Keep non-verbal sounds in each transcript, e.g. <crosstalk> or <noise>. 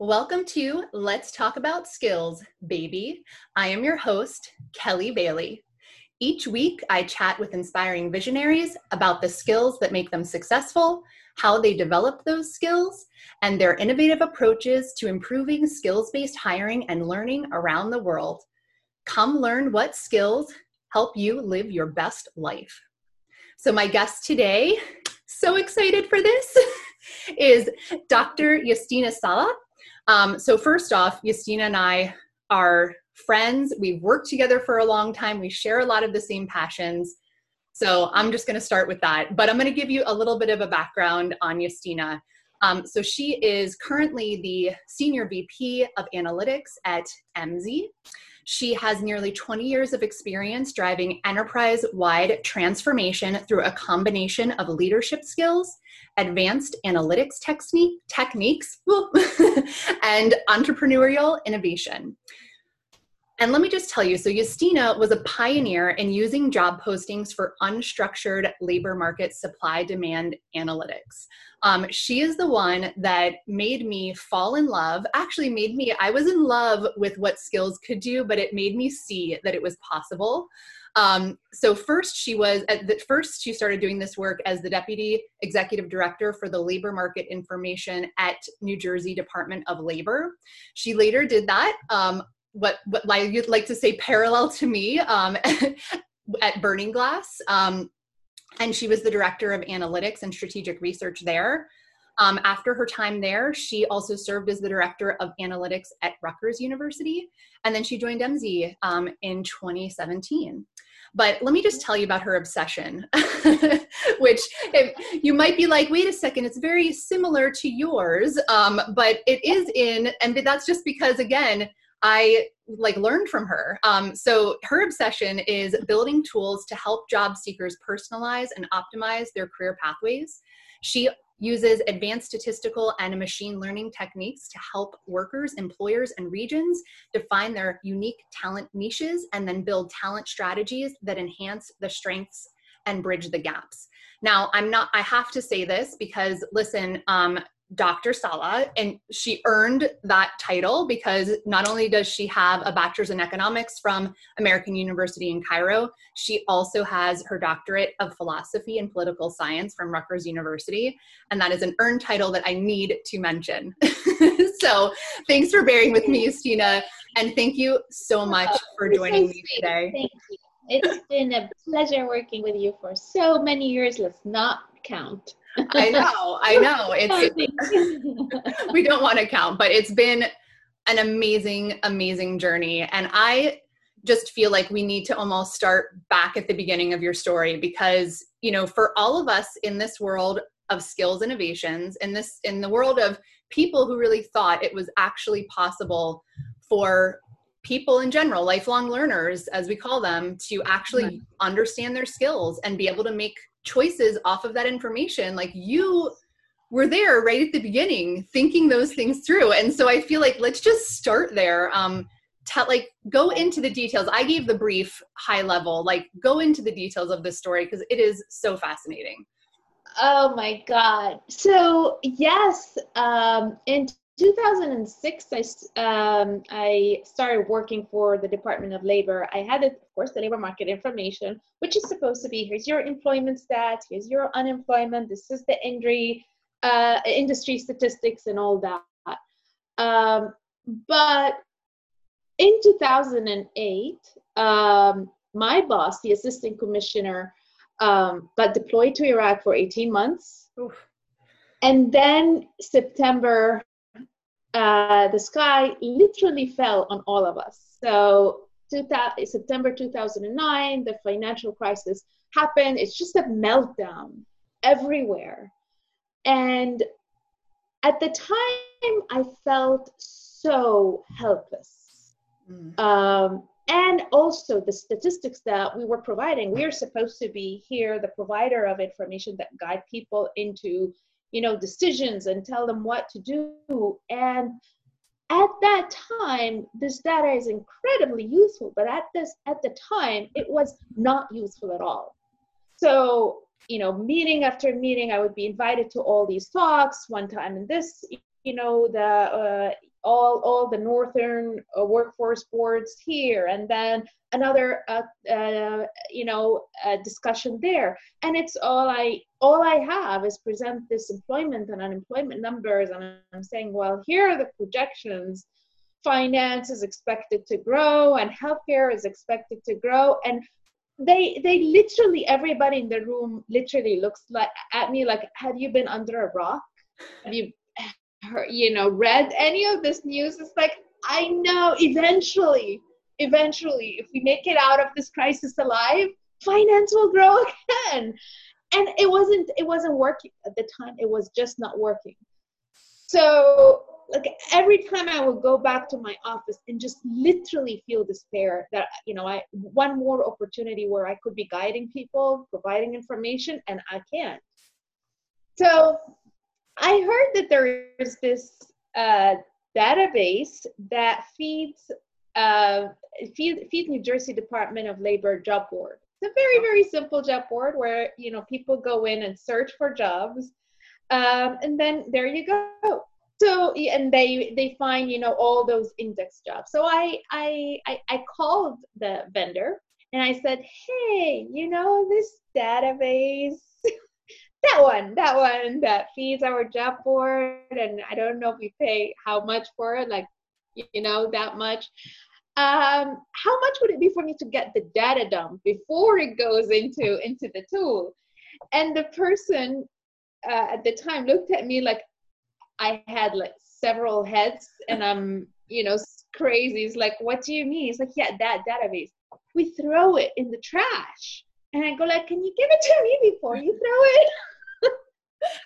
Welcome to Let's Talk About Skills, baby. I am your host, Kelly Bailey. Each week, I chat with inspiring visionaries about the skills that make them successful, how they develop those skills, and their innovative approaches to improving skills based hiring and learning around the world. Come learn what skills help you live your best life. So, my guest today, so excited for this, <laughs> is Dr. Yustina Saleh. Um, so first off, Yustina and I are friends. We've worked together for a long time. We share a lot of the same passions. So I'm just going to start with that. But I'm going to give you a little bit of a background on Yustina. Um, so she is currently the Senior VP of Analytics at Emsi. She has nearly 20 years of experience driving enterprise wide transformation through a combination of leadership skills, advanced analytics technique, techniques, <laughs> and entrepreneurial innovation. And let me just tell you so, Yustina was a pioneer in using job postings for unstructured labor market supply demand analytics. Um, she is the one that made me fall in love, actually, made me, I was in love with what skills could do, but it made me see that it was possible. Um, so first she was at the first she started doing this work as the deputy executive director for the labor market information at New Jersey Department of Labor. She later did that um, what what like you'd like to say parallel to me um, <laughs> at Burning Glass, um, and she was the director of analytics and strategic research there. Um, after her time there, she also served as the director of analytics at Rutgers University, and then she joined Emsi um, in 2017. But let me just tell you about her obsession, <laughs> which you might be like, wait a second, it's very similar to yours, um, but it is in, and that's just because, again, I like learned from her. Um, so her obsession is building tools to help job seekers personalize and optimize their career pathways. She uses advanced statistical and machine learning techniques to help workers, employers, and regions define their unique talent niches and then build talent strategies that enhance the strengths and bridge the gaps. Now, I'm not, I have to say this because listen, um, Dr. Saleh, and she earned that title because not only does she have a bachelor's in economics from American University in Cairo, she also has her doctorate of philosophy and political science from Rutgers University. And that is an earned title that I need to mention. <laughs> so thanks for bearing with me, Yustina. And thank you so much oh, for joining so me today. Thank you. It's been a pleasure working with you for so many years. Let's not count. I know, I know. It's <laughs> <laughs> we don't want to count, but it's been an amazing, amazing journey. And I just feel like we need to almost start back at the beginning of your story because, you know, for all of us in this world of skills innovations, in this in the world of people who really thought it was actually possible for people in general, lifelong learners, as we call them, to actually right. understand their skills and be able to make choices off of that information like you were there right at the beginning thinking those things through. And so i feel like let's just start there. Um tell like go into the details. I gave the brief high level like go into the details of this story because it is so fascinating. Oh my god. So yes um in 2006, I, um, I started working for the Department of Labor. I had, of course, the labor market information, which is supposed to be here's your employment stats, here's your unemployment, this is the industry, uh, industry statistics, and all that. Um, but in 2008, um, my boss, the assistant commissioner, um, got deployed to Iraq for 18 months. Oof. And then September uh, the sky literally fell on all of us. So, September 2009, the financial crisis happened. It's just a meltdown everywhere. And at the time, I felt so helpless. Mm. Um, and also the statistics that we were providing. We are supposed to be here, the provider of information that guide people into you know decisions and tell them what to do. And at that time this data is incredibly useful but at this at the time it was not useful at all. So you know meeting after meeting i would be invited to all these talks one time in this you know the uh, all all the northern uh, workforce boards here and then another uh, uh, you know discussion there. And it's all i all i have is present this employment and unemployment numbers and i'm saying well here are the projections. Finance is expected to grow and healthcare is expected to grow and they they literally everybody in the room literally looks like at me like have you been under a rock? Have you you know read any of this news it's like i know eventually eventually if we make it out of this crisis alive finance will grow <laughs> again and it wasn't it wasn't working at the time it was just not working so like every time I would go back to my office and just literally feel despair that you know I one more opportunity where I could be guiding people, providing information, and I can't. So I heard that there is this uh, database that feeds uh, feed, feed New Jersey Department of Labor job board. It's a very very simple job board where you know people go in and search for jobs, um, and then there you go so and they they find you know all those index jobs so I, I i i called the vendor and i said hey you know this database that one that one that feeds our job board and i don't know if we pay how much for it like you know that much um how much would it be for me to get the data dump before it goes into into the tool and the person uh, at the time looked at me like I had like several heads and I'm, you know, crazy. It's like, what do you mean? He's like, yeah, that database. We throw it in the trash. And I go like, can you give it to me before you throw it? <laughs>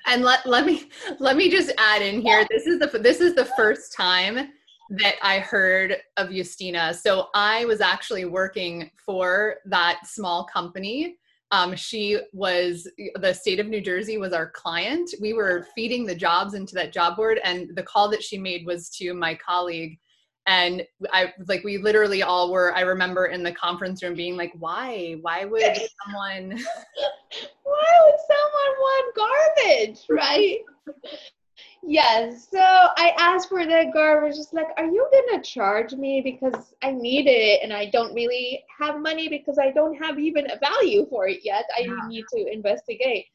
and let, let me let me just add in here. This is the this is the first time that I heard of Yustina. So I was actually working for that small company um, she was the state of New Jersey was our client. We were feeding the jobs into that job board, and the call that she made was to my colleague. And I like we literally all were. I remember in the conference room being like, "Why? Why would <laughs> someone? <laughs> Why would someone want garbage? Right? Yes. So I asked for the garbage. Just like, are you gonna charge me because I need it and I don't really have money because I don't have even a value for it yet. I yeah. need to investigate.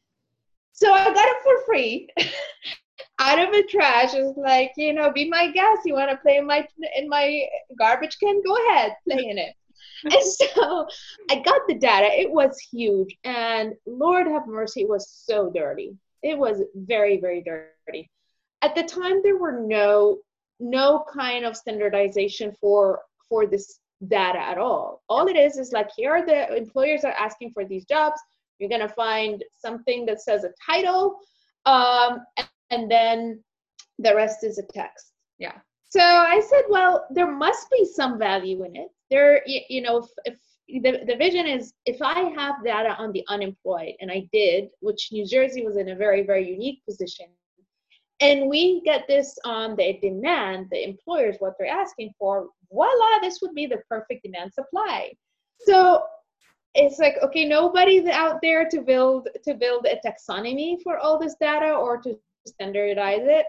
So I got it for free. <laughs> out of the trash is like you know be my guest. You want to play in my in my garbage can? Go ahead play in it. <laughs> And so i got the data. It was huge. And lord have mercy it was so dirty. It was very very dirty. At the time there were no no kind of standardization for for this data at all. All it is is like here are the employers are asking for these jobs. You're going to find something that says a title um, and then the rest is a text. Yeah. So i said well there must be some value in it. There you know if, if the, the vision is if i have data on the unemployed and i did which new jersey was in a very very unique position and we get this on the demand the employers what they're asking for voila this would be the perfect demand supply. So it's like okay nobody's out there to build to build a taxonomy for all this data or to standardize it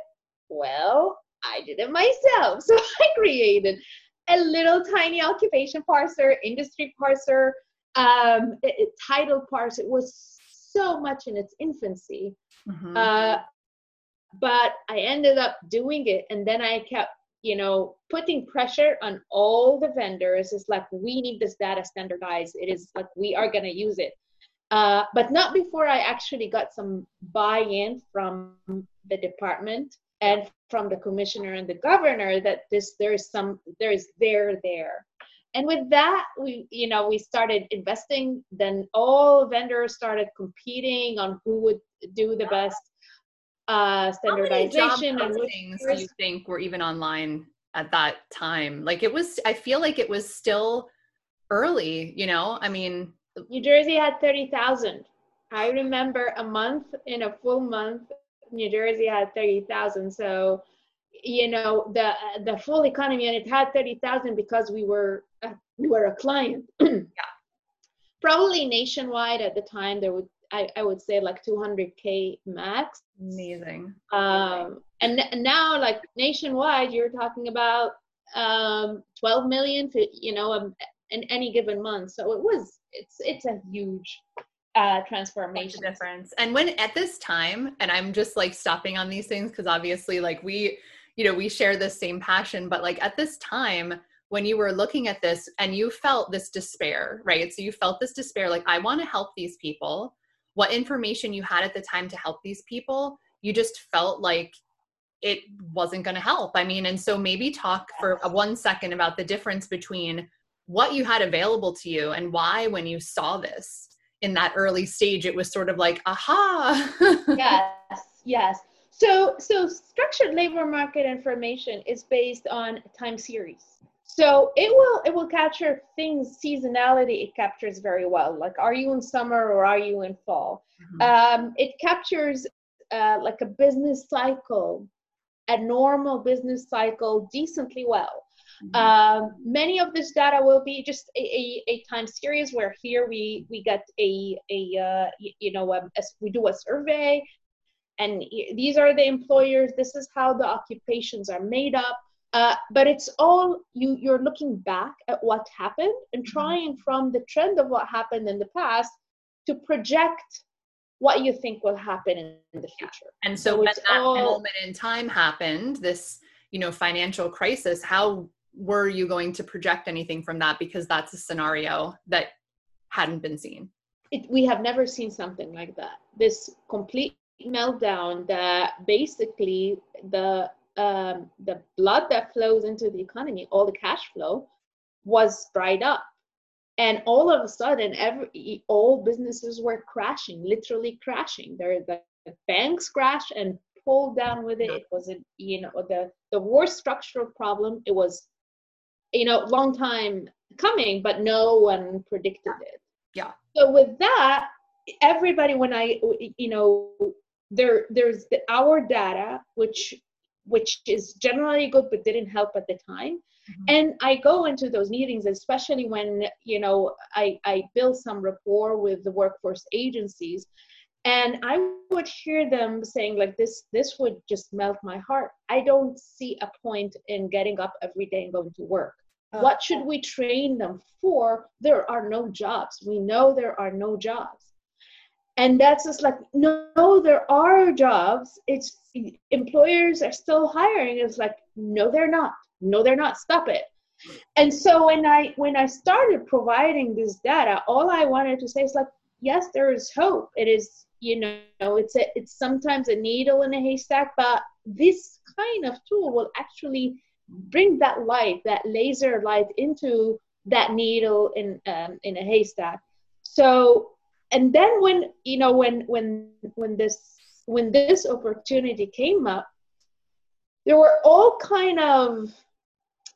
well i did it myself <laughs> so i created a little tiny occupation parser industry parser um, it, it, title parser it was so much in its infancy mm-hmm. uh, but I ended up doing it. And then I kept, you know, putting pressure on all the vendors. It's like, we need this data standardized. It is like, we are going to use it. Uh, but not before I actually got some buy in from the department and from the commissioner and the governor that this there's some there's there there. And with that we you know we started investing. Then all vendors started competing on who would do the best uh, standardization and things do you think were even online at that time? Like it was i feel like it was still early you know? I mean new jersey had 30000 i remember a month in a full month new jersey had 30000 so you know the the full economy and it had 30000 because we were uh, we were a client <clears throat> yeah probably nationwide at the time there would I, I would say like 200k max. Amazing. Um, and, and now like nationwide, you're talking about um 12 million for you know um, in any given month. So it was it's it's a huge uh transformation difference. And when at this time, and I'm just like stopping on these things because obviously like we you know we share the same passion, but like at this time when you were looking at this and you felt this despair, right? So you felt this despair, like, I want to help these people. What information you had at the time to help these people, you just felt like it wasn't going to help. I mean, and so maybe talk for one second about the difference between what you had available to you and why, when you saw this in that early stage, it was sort of like, aha. <laughs> yes, yes. So, so structured labor market information is based on time series so it will it will capture things seasonality it captures very well like are you in summer or are you in fall mm-hmm. um, it captures uh, like a business cycle a normal business cycle decently well. Um, many of this data will be just a, a, a, time series where here we we get a a uh, you know a, a, we do a survey. And these are the employers. This is how the occupations are made up. Uh, but it's all you you're looking back at what happened and mm-hmm. trying from the trend of what happened in the past to project what you think will happen in, the future. And so, so when that all, moment in time happened this you know financial crisis how were you going to project anything from that because that's a scenario that hadn't been seen it, we have never seen something like that this complete meltdown that basically the um, the blood that flows into the economy, all the cash flow, was dried up. And all of a sudden, every all businesses were crashing, literally crashing. There, the, the banks crashed and pulled down with it. It was a, you know the the worst structural problem. It was, you know, long time coming, but no one predicted it. Yeah. So with that, everybody, when I, you know, there there's the, our data, which which is generally good but didn't help at the time mm-hmm. and i go into those meetings especially when you know i i build some rapport with the workforce agencies and i would hear them saying like this this would just melt my heart. I don't see a point in getting up every day and going to work. Oh. what should we train them for? There are no jobs. We know there are no jobs. And that's just like no there are jobs. It's employers are still hiring. It's like no they're not. No they're not. Stop it. And so when i when i started providing this data all i wanted to say is like yes there is hope. It is you know it's a, it's sometimes a needle in a haystack but this kind of tool will actually bring that light that laser light into that needle in um, in a haystack. So and then when you know when when when this when this opportunity came up there were all kind of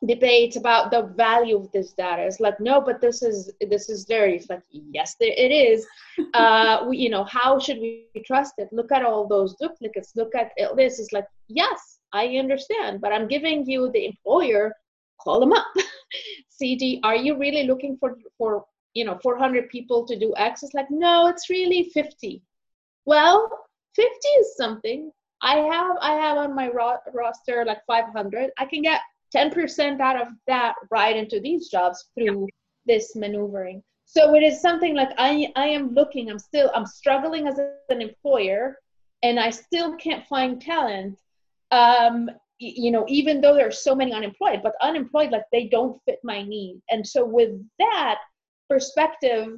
debates about the value of this data. It's like no but this is this is dirty it's like yes it is. <laughs> Uh we, you know how should we trust it? Look at all those duplicates. Look at this. It's like yes i understand but i'm giving you the employer call them up. <laughs> Cd are you really looking for for you know 400 people to do x? It's like no it's really 50 well 50 is something. I have i have on my ro- roster like 500 i can get 10% out of that right into these jobs through this maneuvering. So it is something like i i am looking i'm still i'm struggling as an employer and i still can't find talent um you know even though there are so many unemployed but unemployed like they don't fit my need. And so with that perspective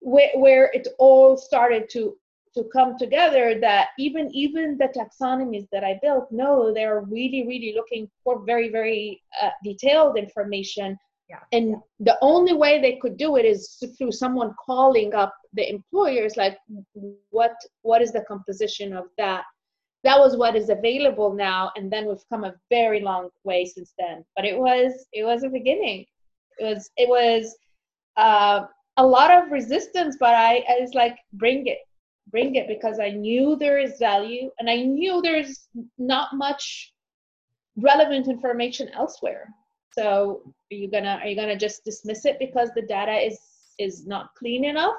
where, where it all started to to come together that even even the taxonomies that i built no they're really really looking for very very uh, detailed information. Yeah. and the only way they could do it is through someone calling up the employers like what what is the composition of that? That was what is available now and then we've come a very long way since then. But it was it was a beginning. It was it was uh, a lot of resistance, but I, I was like, bring it, bring it, because I knew there is value and I knew there's not much relevant information elsewhere. So are you gonna are you gonna just dismiss it because the data is is not clean enough?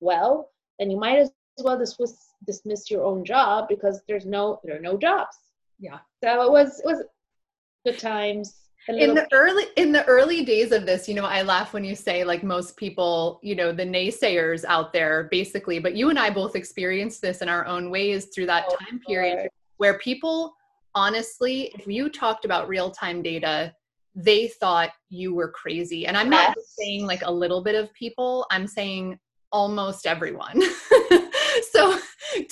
Well, then you might as well was dismiss your own job because there's no there are no jobs yeah so it was it was good times in the early in the early days of this you know i laugh when you say like most people you know the naysayers out there basically but you and i both experienced this in our own ways through that oh, time period Lord. where people honestly if you talked about real-time data they thought you were crazy. And i'm not saying like a little bit of people i'm saying almost everyone. <laughs> So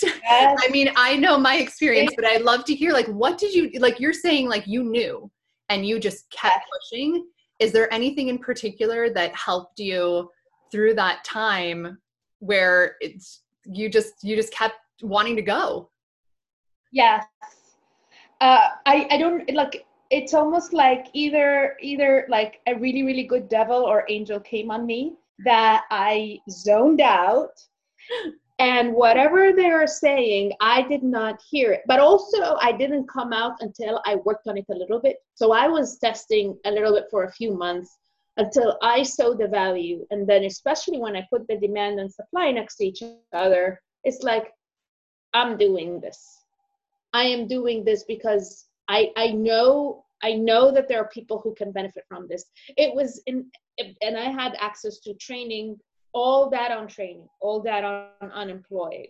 yes. i mean i know my experience but i'd love to hear like what did you like you're saying like you knew and you just kept pushing is there anything in particular that helped you through that time where it's you just you just kept wanting to go? Yes. Uh, I, I don't like it's almost like either either like a really really good devil or angel came on me that i zoned out <laughs> and whatever they are saying i did not hear it. But also i didn't come out until i worked on it a little bit. So i was testing a little bit for a few months until i saw the value. And then especially when i put the demand and supply next to each other it's like i'm doing this. I am doing this because i i know i know that there are people who can benefit from this. It was in and i had access to training all that on training, all that on unemployed,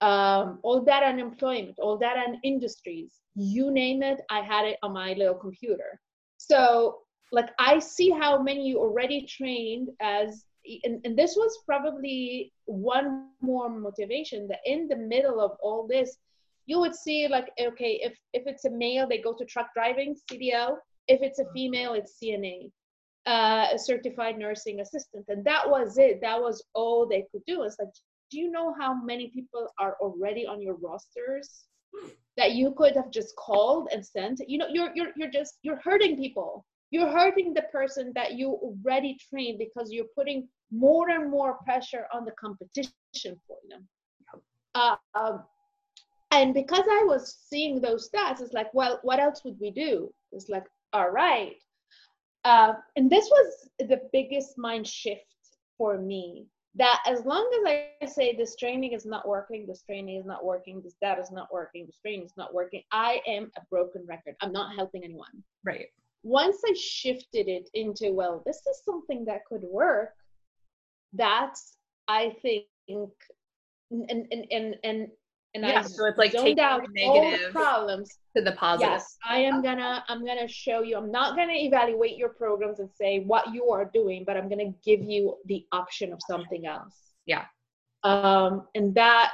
um, all that on employment, all that on industries, you name it, I had it on my little computer. So, like, I see how many you already trained as, and, and this was probably one more motivation that in the middle of all this, you would see like, okay, if if it's a male, they go to truck driving, CDL. If it's a female, it's CNA uh, a certified nursing assistant. And that was it. That was all they could do. It's like do you know how many people are already on your rosters that you could have just called and sent? You know you're you're, you're just you're hurting people. You're hurting the person that you already trained because you're putting more and more pressure on the competition for them. Uh, um, and because i was seeing those stats it's like well what else would we do? It's like all right uh, and this was the biggest mind shift for me that as long as I say this training is not working, this training is not working, this data is not working, this training is not working, I am a broken record. I'm not helping anyone. Right. Once I shifted it into, well, this is something that could work, that's, I think, and, and, and, and and yeah, I so it's like zoned out all the problems to the positive. Yes, I am gonna I'm gonna show you. I'm not gonna evaluate your programs and say what you are doing, but I'm gonna give you the option of something else. Yeah. Um, and that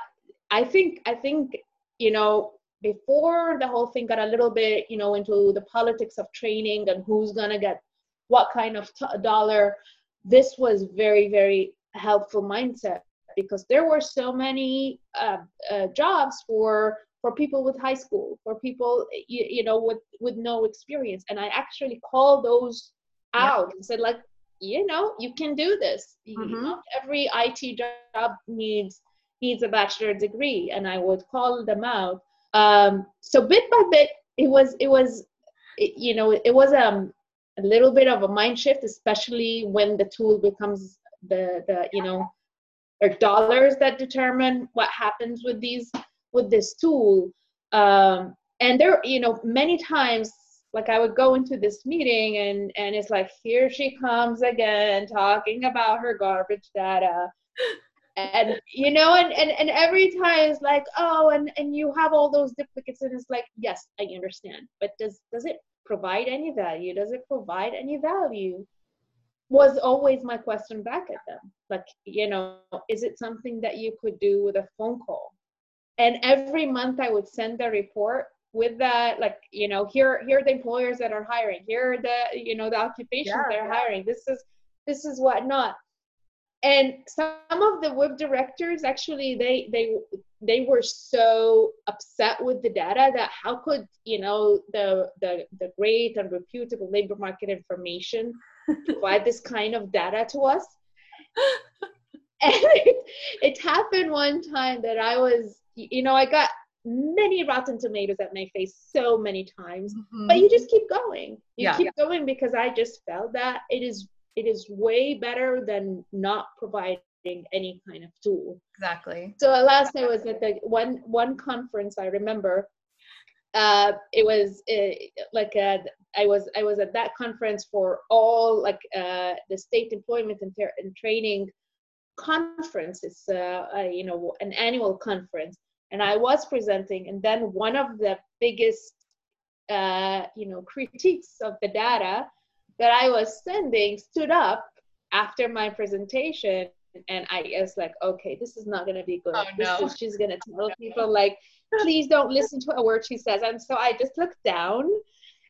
I think I think you know before the whole thing got a little bit you know into the politics of training and who's gonna get what kind of t- dollar. This was very very helpful mindset because there were so many uh, uh, jobs for for people with high school for people you, you, know with with no experience and i actually called those out yeah. and said like you know you can do this mm-hmm. not every it job needs needs a bachelor degree and i would call them out um, so bit by bit it was it was it, you know it was um, a little bit of a mind shift especially when the tool becomes the the you know or dollars that determine what happens with these with this tool. Um, and there you know many times like i would go into this meeting and and it's like here she comes again talking about her garbage data. And you know and, and and every time it's like oh and and you have all those duplicates and it's like yes i understand. But does does it provide any value? Does it provide any value was always my question back at them. Like you know is it something that you could do with a phone call? And every month i would send the report with that like you know here here are the employers that are hiring here are the you know the occupations yeah, they're yeah. hiring this is this is what not. And some of the WIB directors actually they they they were so upset with the data that how could you know the the the great and reputable labor market information provide this kind of data to us. <laughs> and it, it happened one time that I was, you know, I got many rotten tomatoes at my face so many times mm-hmm. but you just keep going you yeah, keep yeah. going because i just felt that it is it is way better than not providing any kind of tool. Exactly. So last I was at the one one conference I remember. Uh, it was uh, like a, I was I was at that conference for all like uh, the state employment and, ter- and training conference. It's uh, you know an annual conference, and I was presenting, and then one of the biggest uh, you know critiques of the data that I was sending stood up after my presentation and I was like, okay, this is not gonna be good. Oh, no. This is, she's gonna tell <laughs> people like, please don't listen to a word she says. And so I just looked down.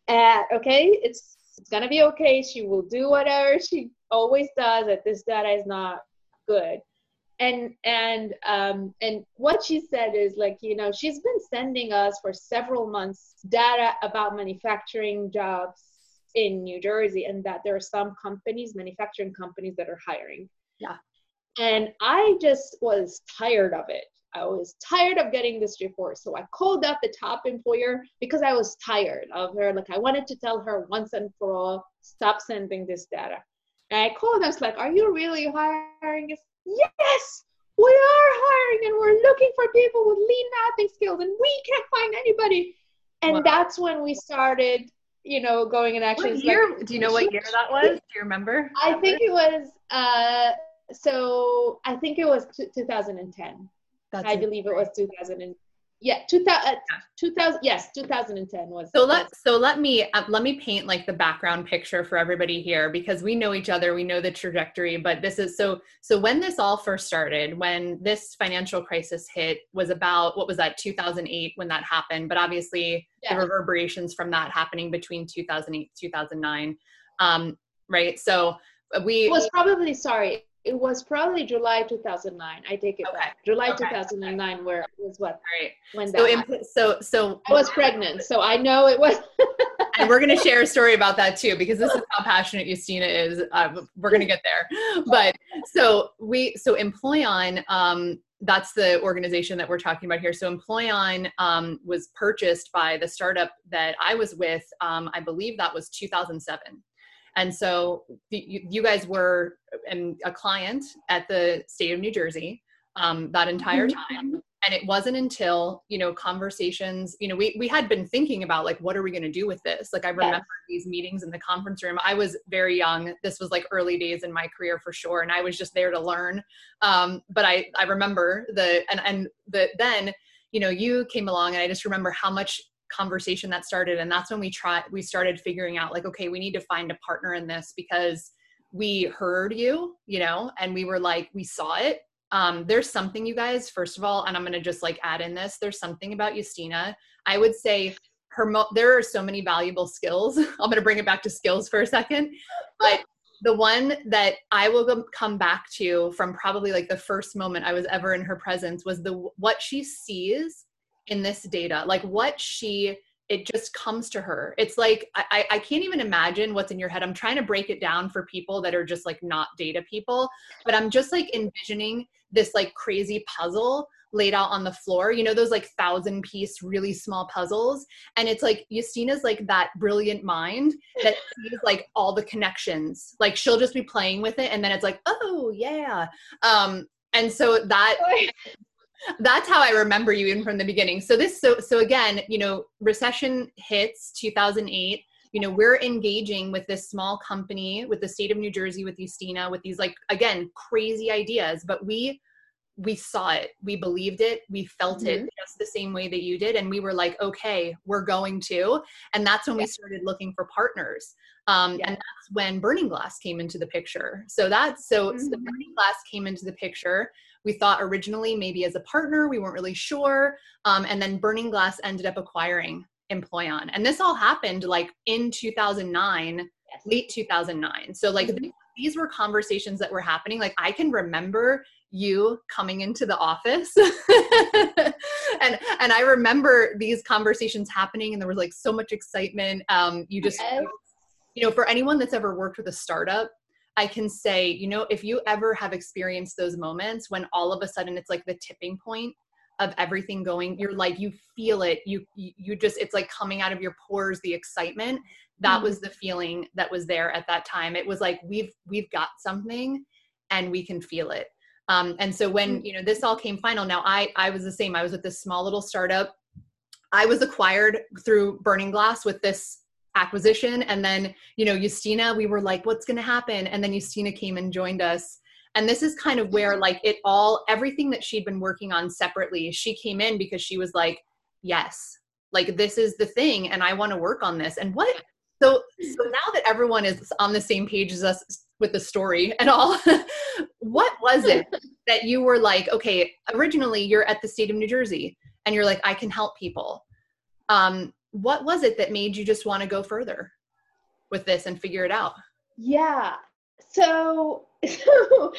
At, okay, it's it's gonna be okay. She will do whatever she always does. That this data is not good. And and um and what she said is like, you know, she's been sending us for several months data about manufacturing jobs in New Jersey and that there are some companies, manufacturing companies that are hiring. Yeah. And I just was tired of it. I was tired of getting this report. So I called up the top employer because I was tired of her. Like I wanted to tell her once and for all, stop sending this data. And I called, I was like, Are you really hiring? Yes, we are hiring and we're looking for people with lean mapping skills and we can't find anybody. And Wow. that's when we started, you know, going in action. What it's like, year? do you know what year that was? Do you remember? I think it was uh so I think it was t- 2010. That's I believe it was 2000 and yeah, 2000, uh, 2000 yes, 2010 was So let so let me uh, let me paint like the background picture for everybody here because we know each other, we know the trajectory, but this is so so when this all first started, when this financial crisis hit was about what was that 2008 when that happened, but obviously Yeah. the reverberations from that happening between 2008 2009 um right? So we it was probably sorry, it was probably July 2009. I take it Okay. back. July Okay. 2009 where was what right. when So in, so so I was pregnant, so I know it was <laughs> and we're going to share a story about that too because this is how passionate Yustina is. Uh, we're going to get there, but so we so Employon, um, that's the organization that we're talking about here. So Employon um, was purchased by the startup that I was with. Um, I believe that was 2007. And so the, you, you guys were um, a client at the state of New Jersey um, that entire Mhm. time. And it wasn't until you know conversations you know we, we had been thinking about like what are we going to do with this? Like i remember these meetings in the conference room. I was very young. This was like early days in my career for sure and i was just there to learn. Um, but i i remember the and and the then you know you came along and i just remember how much conversation that started and that's when we tried we started figuring out like okay we need to find a partner in this because we heard you you know and we were like we saw it. Um, there's something you guys first of all and i'm going to just like add in this there's something about yustina. I would say her mo- there are so many valuable skills. <laughs> I'm going to bring it back to skills for a second. But the one that i will come back to from probably like the first moment i was ever in her presence was the what she sees in this data like what she it just comes to her. It's like I, I can't even imagine what's in your head. I'm trying to break it down for people that are just like not data people but i'm just like envisioning this like crazy puzzle laid out on the floor you know those like thousand piece really small puzzles. And it's like yustina's like that brilliant mind that <laughs> sees like all the connections. Like she'll just be playing with it and then it's like oh yeah. Um and so that <laughs> that's how I remember you even from the beginning. So this so so again, you know, recession hits 2008. You know, we're engaging with this small company with the state of New Jersey with Yustina with these like again crazy ideas, but we we saw it, we believed it, we felt it just the same way that you did, and we were like, okay, we're going to, and that's when we started looking for partners. Um, Yeah. And that's when Burning Glass came into the picture. So that's so, so Mhm. Burning Glass came into the picture we thought originally maybe as a partner we weren't really sure um, and then burning glass ended up acquiring employon and this all happened like in 2009 Yes. late 2009 so like Mhm. th- these were conversations that were happening like i can remember you coming into the office <laughs> and and i remember these conversations happening and there was like so much excitement um you just Yes. you know for anyone that's ever worked with a startup I can say, you know, if you ever have experienced those moments when all of a sudden it's like the tipping point of everything going, you're like, you feel it, you you you just it's like coming out of your pores, the excitement. That was the feeling that was there at that time. It was like we've we've got something and we can feel it. Um, and so when you know this all came final, now I I was the same. I was with this small little startup. I was acquired through Burning Glass with this acquisition, and then you know Yustina, we were like, what's going to happen? And then Yustina came and joined us. And this is kind of where like it all everything that she'd been working on separately, she came in because she was like, yes, like this is the thing, and I want to work on this. And what so so now that everyone is on the same page as us with the story and all <laughs> what was it that you were like okay originally you're at the state of new jersey and you're like i can help people um, what was it that made you just want to go further with this and figure it out? Yeah so <laughs>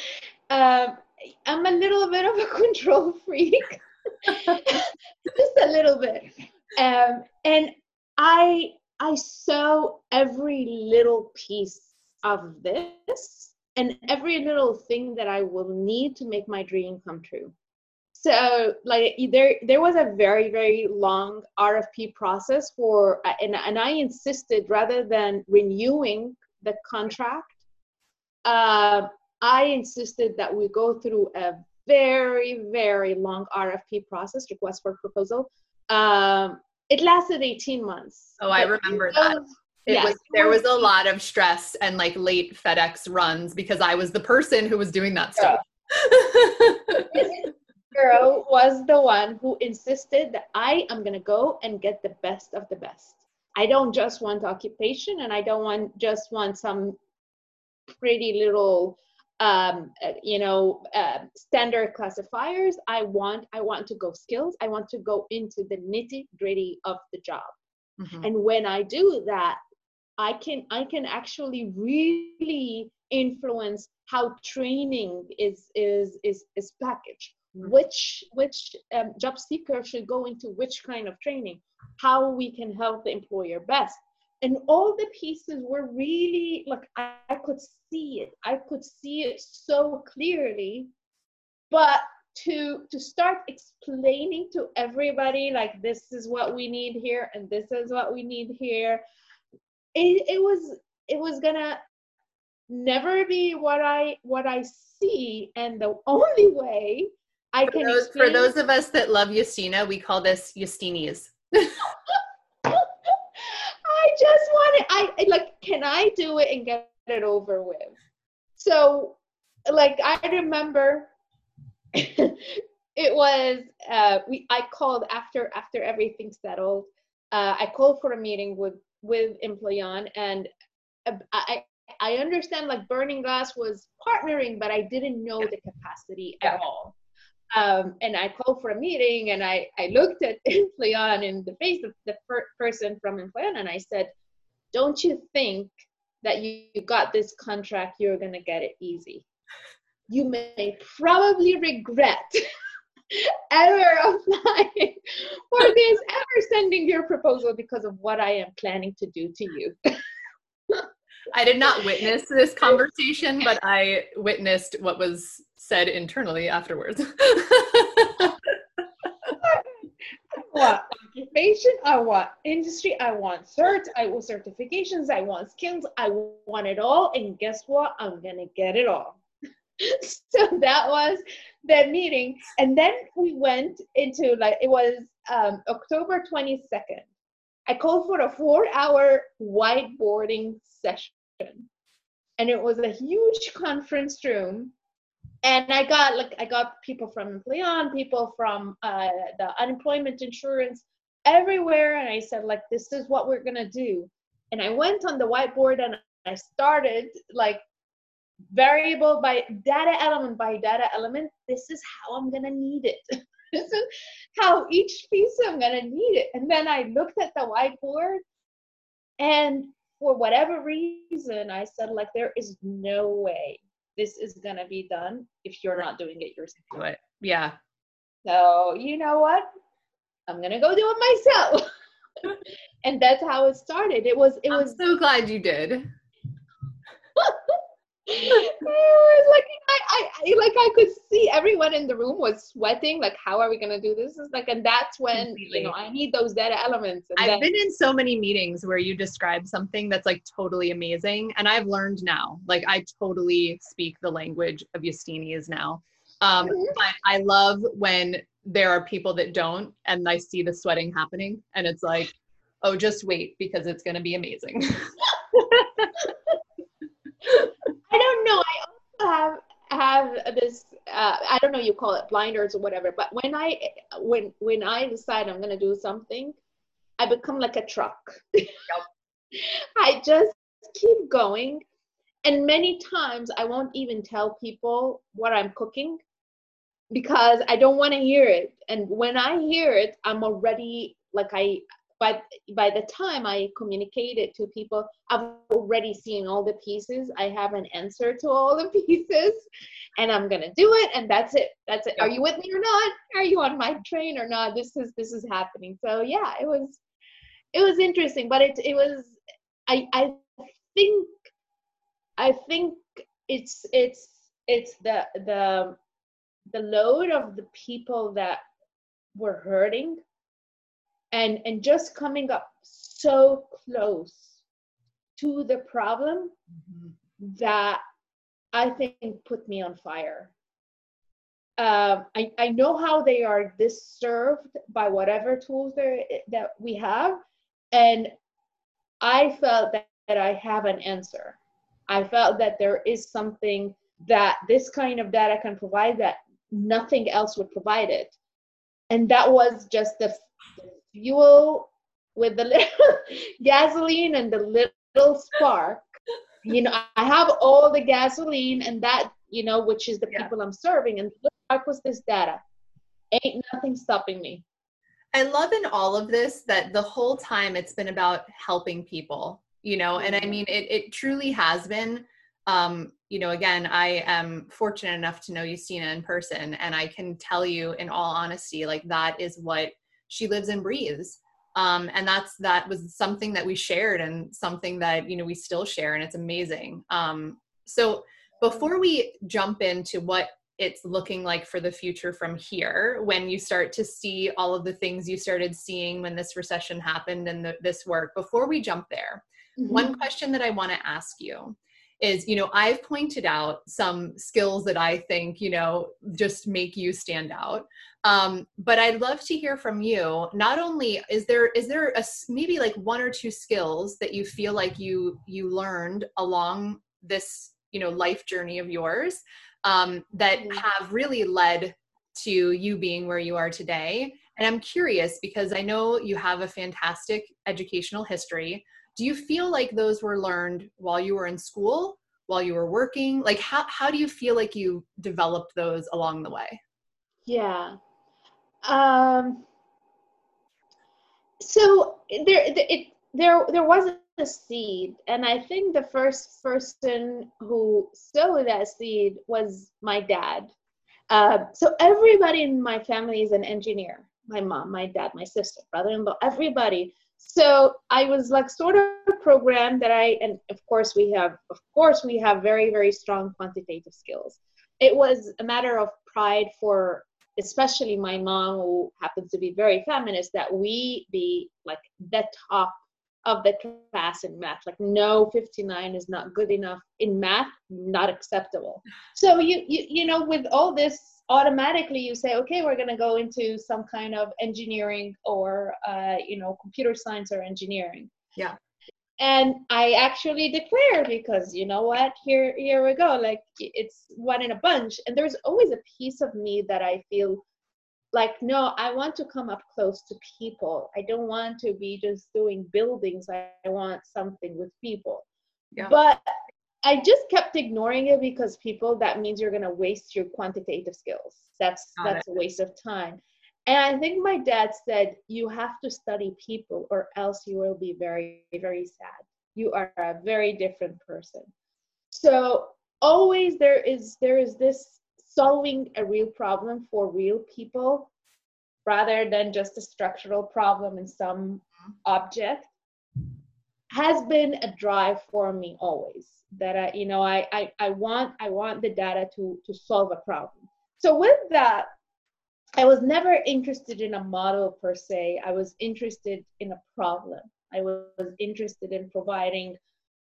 um, i'm a little bit of a control <laughs> freak. <laughs> Just a little bit. Um, and i I sew every little piece of this and every little thing that I will need to make my dream come true. So like there there was a very very long RFP process for and and I insisted rather than renewing the contract, uh, I insisted that we go through a very very long RFP process, request for proposal, um, it lasted 18 months. Oh, I remember that. It yes, was there was a lot of stress and like late FedEx runs because I was the person who was doing that stuff. Girl was the one who insisted that I am gonna go and get the best of the best. I don't just want occupation and I don't want just want some pretty little um, uh, you know uh, standard classifiers i want i want to go skills i want to go into the nitty gritty of the job mm-hmm. and when i do that i can i can actually really influence how training is is is is packaged. Which which um, job seeker should go into which kind of training how we can help the employer best. And all the pieces were really like I, I could see it. I could see it so clearly. But to to start explaining to everybody like this is what we need here and this is what we need here it, it was it was gonna never be what i what i see. And the <laughs> only way i for can those, for those of us that love Yustina, we call this Justinis. <laughs> I just want it. I like, can I do it and get it over with? So, like, I remember <laughs> it was uh, we. I called after after everything settled. Uh, I called for a meeting with with Employon, and uh, I I understand like Burning Glass was partnering, but I didn't know the capacity at all. Um, and I called for a meeting and I, I looked at <laughs> Employon in the face of the per- person from Employon and I said, don't you think that you, you got this contract, you're going to get it easy? You may probably regret <laughs> ever applying <laughs> for this, ever sending your proposal because of what I am planning to do to you. I did not witness this conversation, but I witnessed what was said internally afterwards. I want occupation, I want industry, I want certs, I want certifications, I want skills, I want it all. And guess what? I'm gonna get it all. <laughs> so that was that meeting. And then we went into like it was um, October 22nd. I called for a four hour whiteboarding session. And it was a huge conference room and I got like I got people from Employon, people from uh, the unemployment insurance, everywhere, and I said like this is what we're gonna do. And I went on the whiteboard and I started like variable by data element by data element. This is how I'm gonna need it. <laughs> this is how each piece I'm gonna need it. And then I looked at the whiteboard, and for whatever reason, I said like there is no way this is going to be done if you're not doing it yourself. Do it. Yeah. So, you know what? I'm going to go do it myself. <laughs> and that's how it started. It was, it I'm was so glad you did. like I, I, I, <laughs> like I could see everyone in the room was sweating. Like, how are we gonna do this? Is like, and that's when Completely. you know I need those data elements. I've then, been in so many meetings where you describe something that's like totally amazing, and I've learned now. Like, I totally speak the language of Justinis now. Um, mm-hmm. But I love when there are people that don't, and I see the sweating happening, and it's like, oh, just wait because it's going to be amazing. <laughs> I don't know. I also have this. Uh, I don't know. You call it blinders or whatever. But when I when when I decide I'm going to do something, I become like a truck. Yep. <laughs> I just keep going. And many times I won't even tell people what I'm cooking because I don't want to hear it. And when I hear it, I'm already like I by by the time I communicate it to people, I've already seen all the pieces. I have an answer to all the <laughs> pieces, and I'm gonna do it, and that's it. That's it. Are you with me or not? Are you on my train or not? This is this is happening. So yeah, it was it was interesting, but it it was I I think I think it's it's it's the the the load of the people that were hurting and and just coming up so close to the problem mm-hmm. that I think put me on fire. Um, I, I know how they are disturbed by whatever tools that we have, and I felt that, that I have an answer. I felt that there is something that this kind of data can provide that nothing else would provide it. And that was just the fuel with the <laughs> little gasoline and the little spark. You know, I have all the gasoline and that, you know, which is the yeah. people I'm serving, and the spark was this data. Ain't nothing stopping me. I love in all of this that the whole time it's been about helping people, you know, and I mm-hmm. mean, it, it truly has been. Um, you know, again, I am fortunate enough to know Yustina in person, and I can tell you in all honesty, like that is what she lives and breathes. Um, and that's that was something that we shared and something that you know we still share, and it's amazing. Um, so before we jump into what it's looking like for the future from here when you start to see all of the things you started seeing when this recession happened and the, this work before we jump there mm-hmm. one question that i want to ask you is you know i've pointed out some skills that i think you know just make you stand out um, but i'd love to hear from you not only is there is there a maybe like one or two skills that you feel like you you learned along this you know life journey of yours um, that mm-hmm. have really led to you being where you are today. And I'm curious because I know you have a fantastic educational history. Do you feel like those were learned while you were in school, while you were working? Like, how, how do you feel like you developed those along the way? Yeah. Um, so there, it, there, there wasn't a seed and i think the first person who sowed that seed was my dad uh, so everybody in my family is an engineer my mom my dad my sister brother-in-law everybody so i was like sort of programmed that i and of course we have of course we have very very strong quantitative skills. It was a matter of pride for especially my mom who happens to be very feminist that we be like the top of the class in math. Like no 59 is not good enough in math not acceptable. So you you, you know with all this automatically you say okay we're going to go into some kind of engineering or uh, you know computer science or engineering. Yeah. And i actually declared because you know what here here we go. Like it's one in a bunch. And there's always a piece of me that i feel like no i want to come up close to people. I don't want to be just doing buildings. I, I want something with people. Yeah. but i just kept ignoring it because people that means you're going to waste your quantitative skills. That's Got that's it. a waste of time. And i think my dad said you have to study people or else you will be very very sad. You are a very different person. So always there is there is this solving a real problem for real people rather than just a structural problem in some object has been a drive for me always that I, you know I, I i want i want the data to to solve a problem. So with that i was never interested in a model per se. I was interested in a problem. I was interested in providing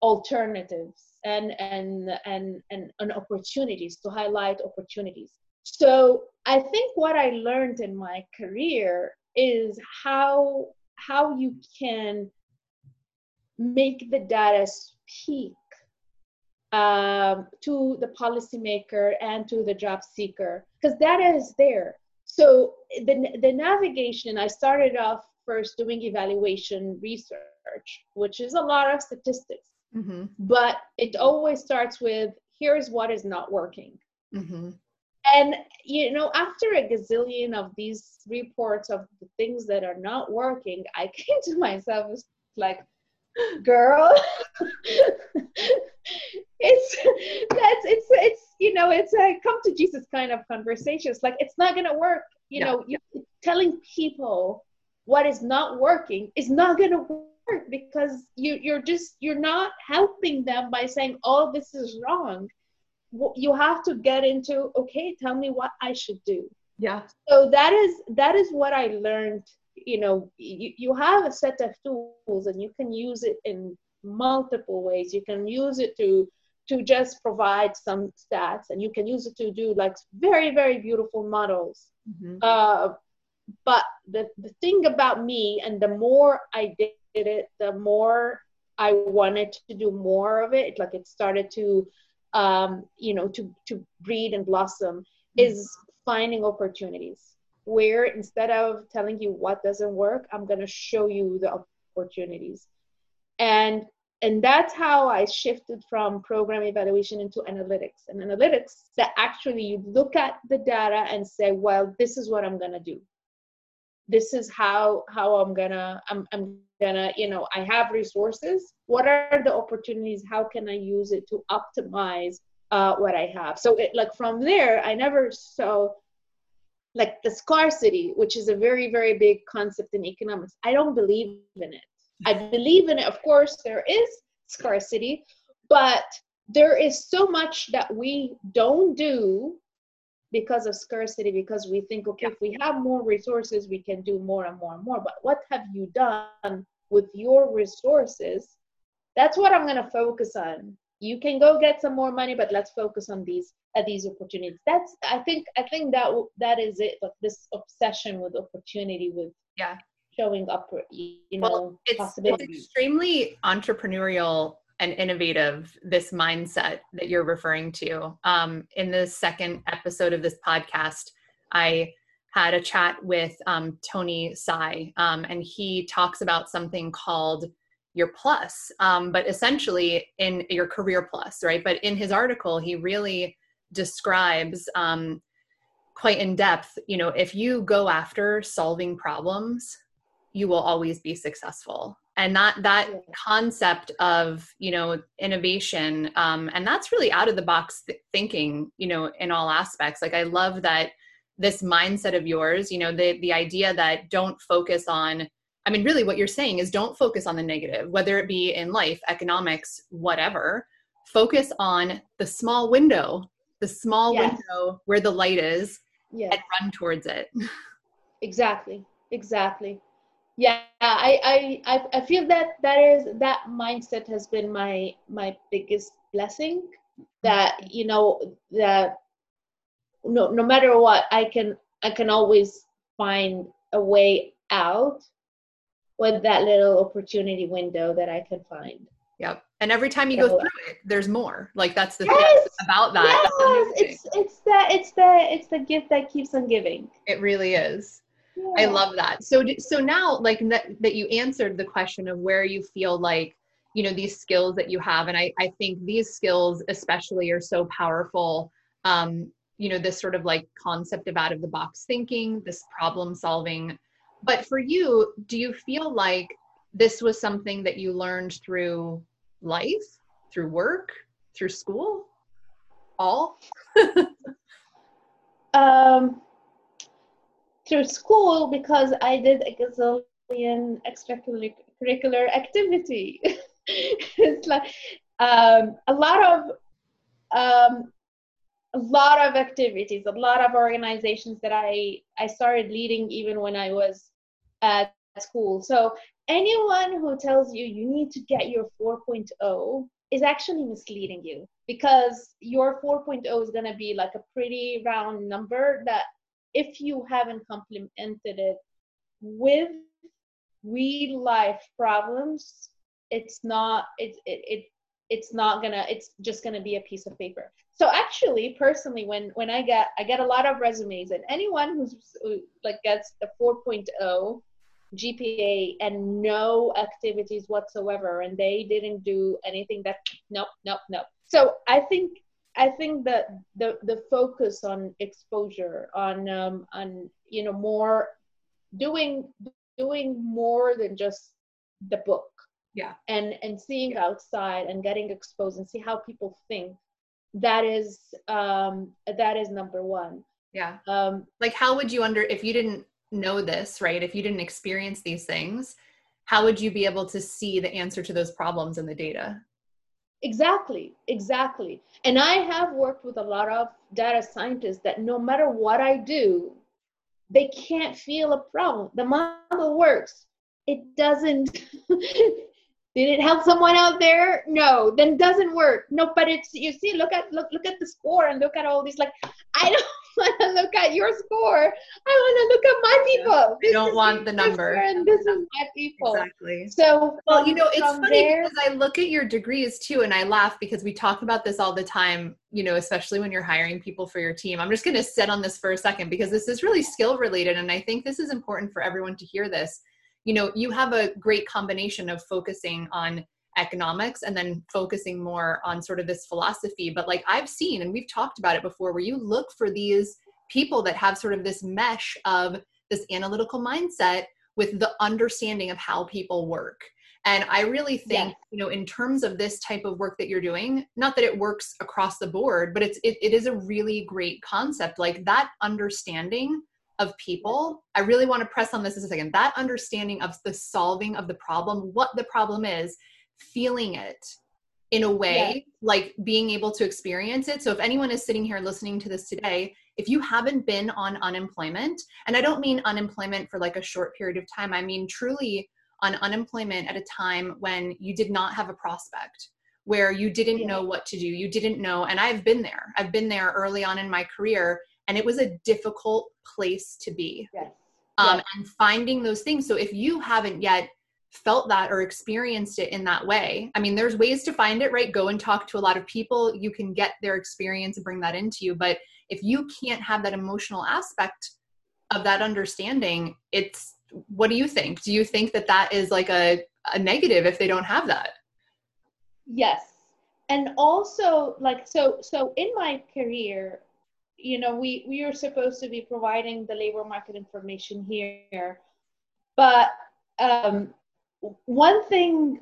alternatives and and and and, and opportunities to highlight opportunities so I think what I learned in my career is how how you can make the data speak um, to the policymaker and to the job seeker because data is there. So the the navigation, I started off first doing evaluation research, which is a lot of statistics, mm-hmm. but it always starts with here's what is not working. Mm-hmm and you know after a gazillion of these reports of the things that are not working i <laughs> came to myself like girl <laughs> it's that's it's it's you know it's a come to jesus kind of conversation it's like it's not gonna work you yeah. know you, telling people what is not working is not gonna work because you you're just you're not helping them by saying oh this is wrong. You have to get into okay tell me what i should do. Yeah. So that is that is what i learned you know you, you have a set of tools and you can use it in multiple ways. You can use it to to just provide some stats and you can use it to do like very very beautiful models. Mm-hmm. uh, but the, the thing about me and the more i did it the more i wanted to do more of it like it started to um, you know, to, to breed and blossom mm-hmm. is finding opportunities where instead of telling you what doesn't work, I'm going to show you the opportunities. And and that's how I shifted from program evaluation into analytics. And analytics that actually you look at the data and say, well, this is what I'm gonna do. This is how how I'm gonna I'm I'm gonna you know i have resources. What are the opportunities? How can i use it to optimize uh, what i have? So it, like from there i never saw like the scarcity which is a very very big concept in economics. I don't believe in it. I believe in it. Of course there is scarcity but there is so much that we don't do because of scarcity because we think okay if we have more resources we can do more and more and more. But what have you done with your resources? That's what i'm going to focus on. You can go get some more money but let's focus on these at uh, these opportunities. That's i think i think that that is it like this obsession with opportunity with yeah. showing up you know well, it's, it's extremely entrepreneurial and innovative this mindset that you're referring to. Um, in the second episode of this podcast, I had a chat with um, Tony Sai, um, and he talks about something called your plus, um, but essentially in your career plus, right? But in his article, he really describes um, quite in depth. You know, if you go after solving problems, you will always be successful and that that yeah. concept of you know innovation um, and that's really out of the box th- thinking you know in all aspects like i love that this mindset of yours you know the the idea that don't focus on i mean really what you're saying is don't focus on the negative whether it be in life economics whatever focus on the small window the small yes. window where the light is yes. and run towards it <laughs> exactly exactly yeah I, I i feel that that is that mindset has been my my biggest blessing that mm-hmm. you know that no no matter what i can i can always find a way out with that little opportunity window that i can find. Yep. And every time you go through it there's more. Like that's the yes, thing about that. Yes, it's it's the it's the it's the gift that keeps on giving. It really is yeah. I love that. So so now like that, that you answered the question of where you feel like you know these skills that you have and I I think these skills especially are so powerful um you know this sort of like concept of out of the box thinking, this problem solving. But for you, do you feel like this was something that you learned through life, through work, through school? All? <laughs> um through school because I did a gazillion extracurricular activity. <laughs> it's like um, a lot of um, a lot of activities, a lot of organizations that I I started leading even when I was at school. So anyone who tells you you need to get your 4.0 is actually misleading you because your 4.0 is going to be like a pretty round number that if you haven't complemented it with real life problems it's not it, it, it it's not gonna it's just gonna be a piece of paper. So actually personally when when i get i get a lot of resumes and anyone who's who, like gets the 4.0 gpa and no activities whatsoever and they didn't do anything that nope nope nope. So i think i think that the the focus on exposure on um on you know more doing doing more than just the book. Yeah. And and seeing yeah. outside and getting exposed and see how people think that is um that is number one. Yeah. Um like how would you under if you didn't know this right if you didn't experience these things how would you be able to see the answer to those problems in the data exactly exactly and i have worked with a lot of data scientists that no matter what i do they can't feel a problem the model works it doesn't <laughs> Did it help someone out there? No, then doesn't work. No, but it's you see, look at look look at the score and look at all these like I don't <laughs> want to look at your score. I want to look at my people. Yeah. don't want the number. And this is my people. Exactly. So well, you know, it's funny there, because I look at your degrees too, and I laugh because we talk about this all the time. You know, especially when you're hiring people for your team. I'm just going to sit on this for a second because this is really skill related, and I think this is important for everyone to hear this you know you have a great combination of focusing on economics and then focusing more on sort of this philosophy. But like i've seen and we've talked about it before where you look for these people that have sort of this mesh of this analytical mindset with the understanding of how people work. And i really think you know in terms of this type of work that you're doing not that it works across the board but it's it, it is a really great concept. Like that understanding of people i really want to press on this a second that understanding of the solving of the problem what the problem is feeling it in a way yeah. like being able to experience it so if anyone is sitting here listening to this today if you haven't been on unemployment and i don't mean unemployment for like a short period of time i mean truly on unemployment at a time when you did not have a prospect where you didn't yeah. know what to do you didn't know and i've been there i've been there early on in my career and it was a difficult place to be yes. Um, yes. and finding those things so if you haven't yet felt that or experienced it in that way. I mean there's ways to find it right? Go and talk to a lot of people. You can get their experience and bring that into you. But if you can't have that emotional aspect of that understanding it's what do you think? Do you think that that is like a, a negative if they don't have that? Yes. And also like so so in my career you know, we, we are supposed to be providing the labor market information here. But um, one thing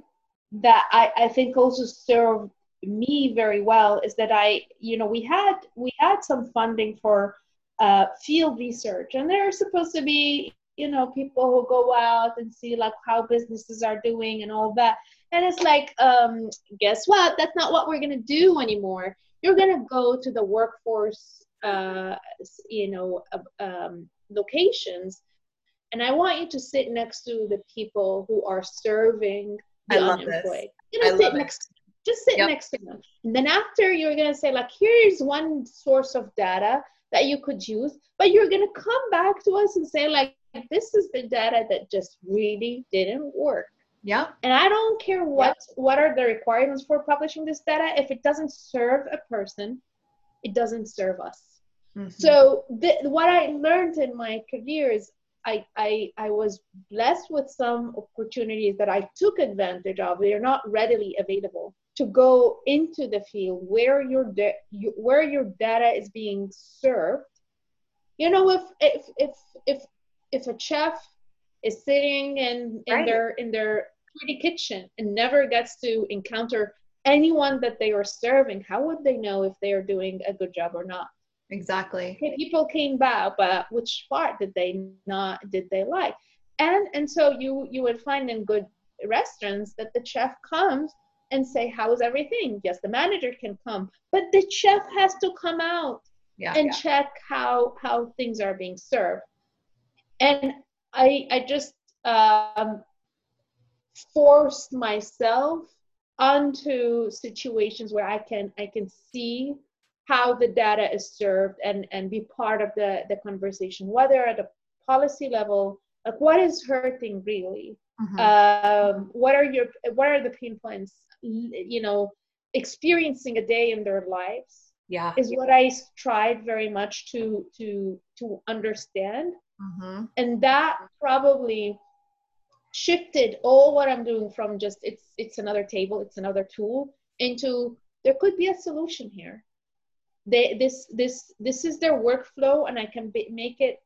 that I, I think also served me very well is that I, you know, we had we had some funding for uh, field research, and there are supposed to be, you know, people who go out and see like how businesses are doing and all that. And it's like, um, guess what? That's not what we're gonna do anymore. You're gonna go to the workforce uh, you know um, locations and i want you to sit next to the people who are serving the unemployed. You know sit next them. just sit yep. next to them. And then after you're going to say like here's one source of data that you could use but you're going to come back to us and say like this is the data that just really didn't work. Yeah and i don't care what what are the requirements for publishing this data. If it doesn't serve a person it doesn't serve us. Mm-hmm. So th- what I learned in my career is I, I, I was blessed with some opportunities that I took advantage of. They are not readily available to go into the field where your you, where your data is being served. You know, if if if if if a chef is sitting in in right. their in their pretty kitchen and never gets to encounter anyone that they are serving, how would they know if they are doing a good job or not? Exactly. People came back, but which part did they not did they like? And and so you you would find in good restaurants that the chef comes and say how's everything yes the manager can come but the chef has to come out yeah, and yeah. check how how things are being served and i i just um forced myself onto situations where I can I can see how the data is served and and be part of the the conversation, whether at a policy level, like what is hurting really, mm-hmm. um, what are your what are the pain points, you know, experiencing a day in their lives. Yeah, is what I strive very much to to to understand, mm-hmm. and that probably shifted all what I'm doing from just it's it's another table, it's another tool into there could be a solution here. They this this this is their workflow, and I can be, make it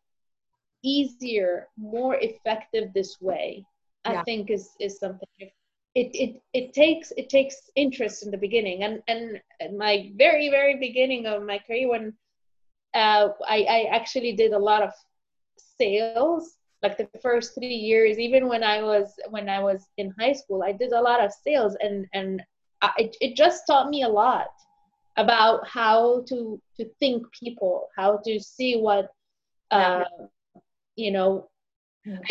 easier, more effective this way. Yeah. I think is is something. It, it it takes it takes interest in the beginning, and and my very very beginning of my career when uh, I I actually did a lot of sales like the first three years even when i was when i was in high school i did a lot of sales and and I, it, it just taught me a lot about how to to think people how to see what uh you know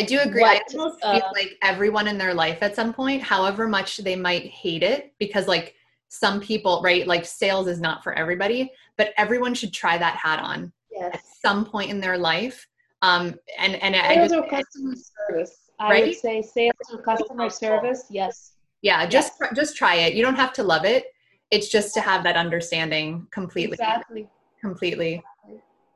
I do agree. What, I almost uh, feel like everyone in their life at some point, however much they might hate it, because like some people, right, like sales is not for everybody, but everyone should try that hat on yes. at some point in their life um, and and sales I, or customer service. I right? would say sales or customer service. Yes. Yeah, just yes. just try it. You don't have to love it. It's just to have that understanding completely. Exactly. Completely.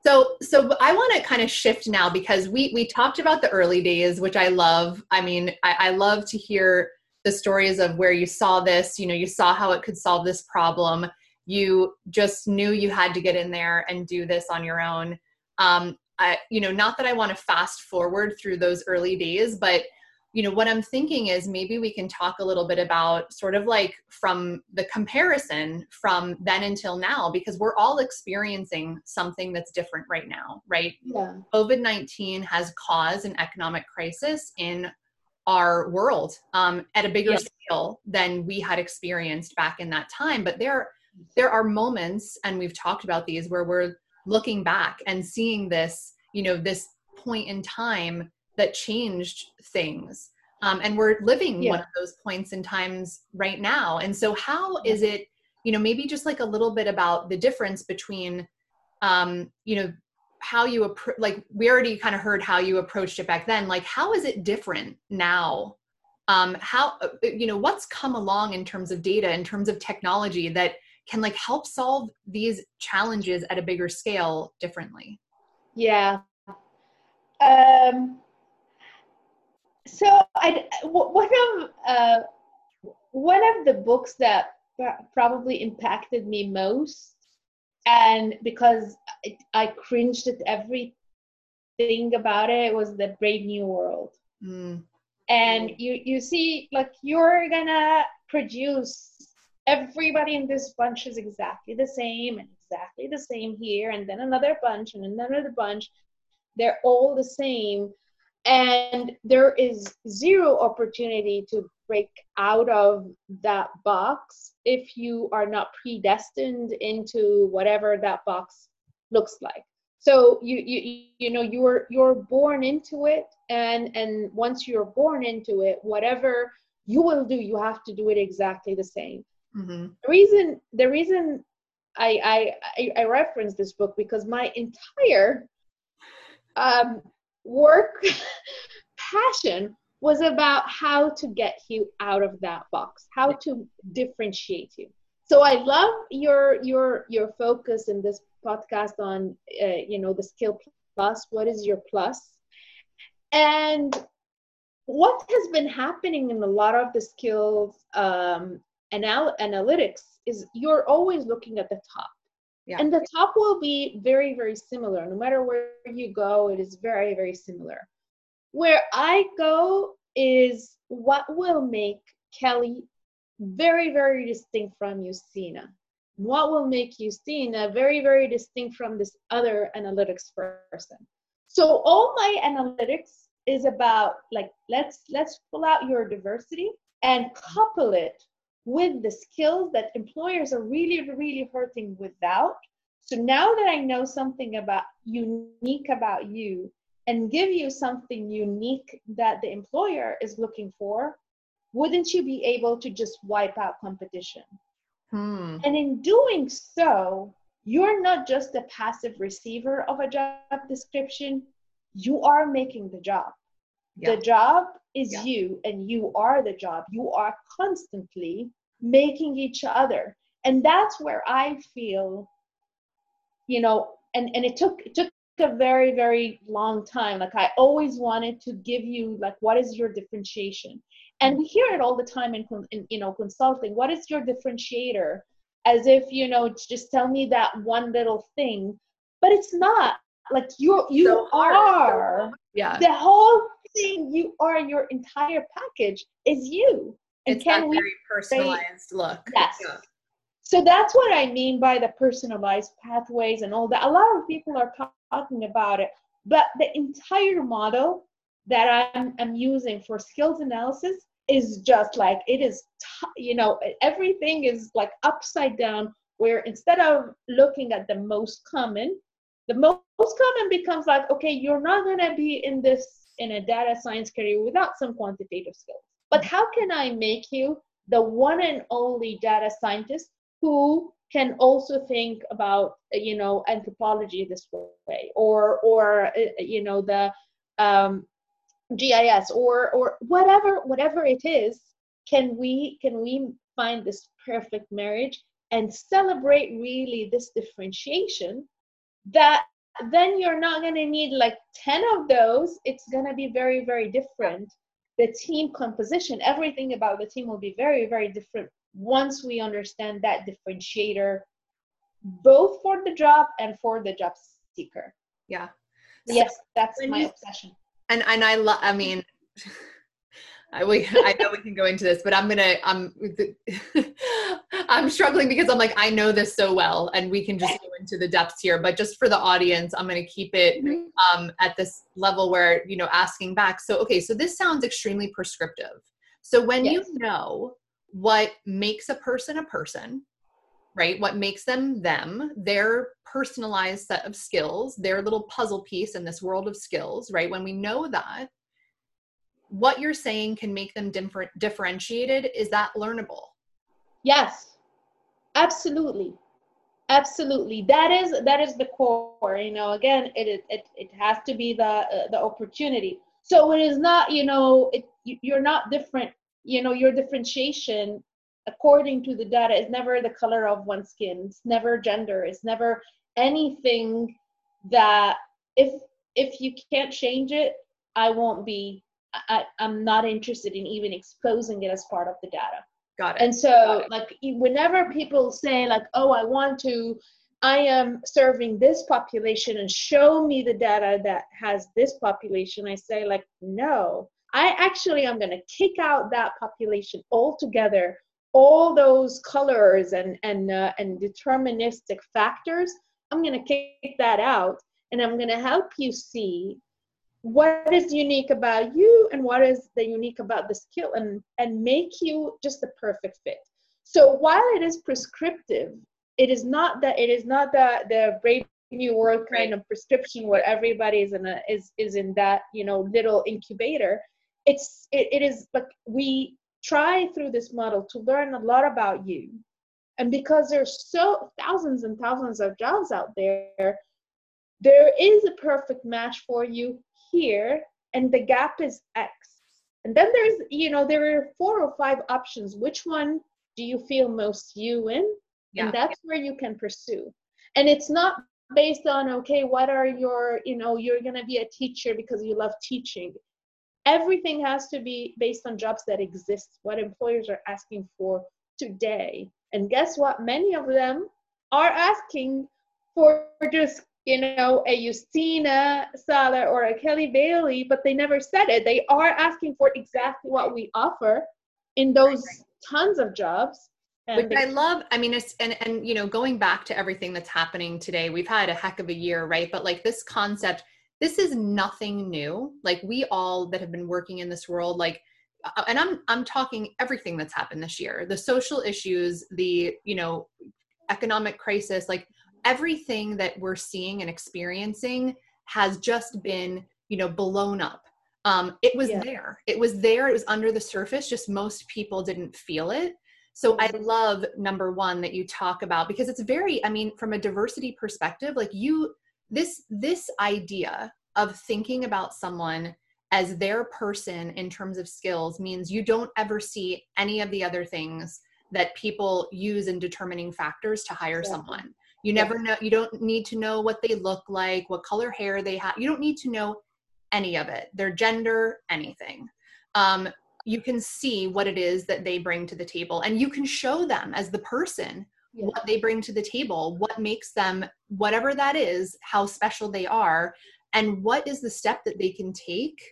So so I want to kind of shift now because we we talked about the early days, which I love. I mean, I, I love to hear the stories of where you saw this. You know, you saw how it could solve this problem. You just knew you had to get in there and do this on your own. Um, I, you know, not that I want to fast forward through those early days, but you know, what I'm thinking is maybe we can talk a little bit about sort of like from the comparison from then until now, because we're all experiencing something that's different right now, right? Yeah. COVID 19 has caused an economic crisis in our world um, at a bigger scale than we had experienced back in that time. But there, there are moments, and we've talked about these, where we're looking back and seeing this you know this point in time that changed things. Um, and we're living yeah. one of those points in times right now. And so how is it you know maybe just like a little bit about the difference between um, you know how you appro- like we already kind of heard how you approached it back then. Like how is it different now? Um, how uh, you know what's come along in terms of data in terms of technology that can like help solve these challenges at a bigger scale differently? Yeah. Um so i one of uh one of the books that probably impacted me most and because i cringed at everything about it was the brave new world. Mm. and you you see like you're gonna produce everybody in this bunch is exactly the same and exactly the same here and then another bunch and another bunch. They're all the same and there is zero opportunity to break out of that box if you are not predestined into whatever that box looks like so you you you know you're you're born into it and and once you're born into it whatever you will do you have to do it exactly the same Mm-hmm. The reason the reason I, I I reference this book because my entire um, work <laughs> passion was about how to get you out of that box, how to differentiate you. So I love your your your focus in this podcast on uh, you know the skill plus. What is your plus? And what has been happening in a lot of the skills um, anal- analytics is you're always looking at the top. Yeah. And the top will be very, very similar. No matter where you go, it is very, very similar. Where I go is what will make Kelly very, very distinct from Yustina. What will make Yustina very, very distinct from this other analytics person. So all my analytics is about like let's let's pull out your diversity and couple it with the skills that employers are really, really hurting without. So now that I know something about unique about you and give you something unique that the employer is looking for, wouldn't you be able to just wipe out competition? Hmm. And in doing so, you're not just a passive receiver of a job description, you are making the job. Yeah. The job is Yeah. you, and you are the job. You are constantly making each other. And that's where I feel, you know, and, and it took it took a very, very long time. Like I always wanted to give you like what is your differentiation? And we hear it all the time in, in you know consulting. What is your differentiator? As if you know, just tell me that one little thing, but it's not. Like you, you So are Yeah. the whole thing. You are your entire package is you. And It's can that we? very personalized look. Yes. Yeah. So that's what I mean by the personalized pathways and all that. A lot of people are talking about it, but the entire model that I'm, I'm using for skills analysis is just like it is, t- you know, everything is like upside down. Where instead of looking at the most common, the most common becomes like, okay, you're not gonna be in this in a data science career without some quantitative skills. But how can I make you the one and only data scientist who can also think about you know anthropology this way or or uh, you know the um, gis or or whatever whatever it is can we can we find this perfect marriage and celebrate really this differentiation that then you're not going to need like 10 of those it's going to be very very different the team composition everything about the team will be very very different once we understand that differentiator both for the job and for the job seeker Yeah. yes that's when my you- obsession and and I love. I mean, <laughs> I we I know we can go into this, but I'm gonna I'm <laughs> I'm struggling because I'm like I know this so well, and we can just go into the depths here. But just for the audience, I'm gonna keep it Mhm. um, at this level where you know asking back. So okay, so this sounds extremely prescriptive. So when Yes. you know what makes a person a person, right? What makes them them, their personalized set of skills, their little puzzle piece in this world of skills, right? When we know that, what you're saying can make them different differentiated is that learnable. yes. Absolutely. Absolutely. That is that is the core you know again it it, it has to be the uh, the opportunity. So it is not you know it you- you're not different you know your differentiation according to the data is never the color of one's skin. It's never gender. It's never anything that if if you can't change it i won't be I, i'm not interested in even exposing it as part of the data Got it. and so, like, e- whenever people say, like, oh, I want to, I am serving this population and show me the data that has this population, I say, like, no, I actually am going to kick out that population altogether. All those colors and and uh, and deterministic factors, I'm going to kick that out, and I'm going to help you see what is unique about you and what is the unique about the skill and and make you just the perfect fit. So while it is prescriptive it is not that it is not the the brave new world kind Right. of prescription where everybody is in a is is in that you know little incubator. It's it, it is like we try through this model to learn a lot about you. And because there's so thousands and thousands of jobs out there there is a perfect match for you here and the gap is x. And then there's you know there are four or five options. Which one do you feel most you in? Yeah. and that's where you can pursue. And it's not based on okay what are your you know you're going to be a teacher because you love teaching. Everything has to be based on jobs that exist what employers are asking for today. And guess what? Many of them are asking for just you know a Yustina Saleh or a Kelly Bailey, but they never said it. They are asking for exactly what we offer in those tons of jobs. Which I love. I mean, it's and and you know, going back to everything that's happening today, we've had a heck of a year, right? But like this concept, this is nothing new. Like we all that have been working in this world, like, uh, and I'm I'm talking everything that's happened this year, the social issues, the you know, economic crisis, like everything that we're seeing and experiencing has just been you know blown up um, it was yeah. there it was there it was under the surface just most people didn't feel it so i mm-hmm. love number one that you talk about because it's very i mean from a diversity perspective like you this this idea of thinking about someone as their person in terms of skills means you don't ever see any of the other things that people use in determining factors to hire yeah. someone you never know you don't need to know what they look like what color hair they have you don't need to know any of it their gender anything. Um, you can see what it is that they bring to the table and you can show them as the person yeah. what they bring to the table what makes them whatever that is how special they are and what is the step that they can take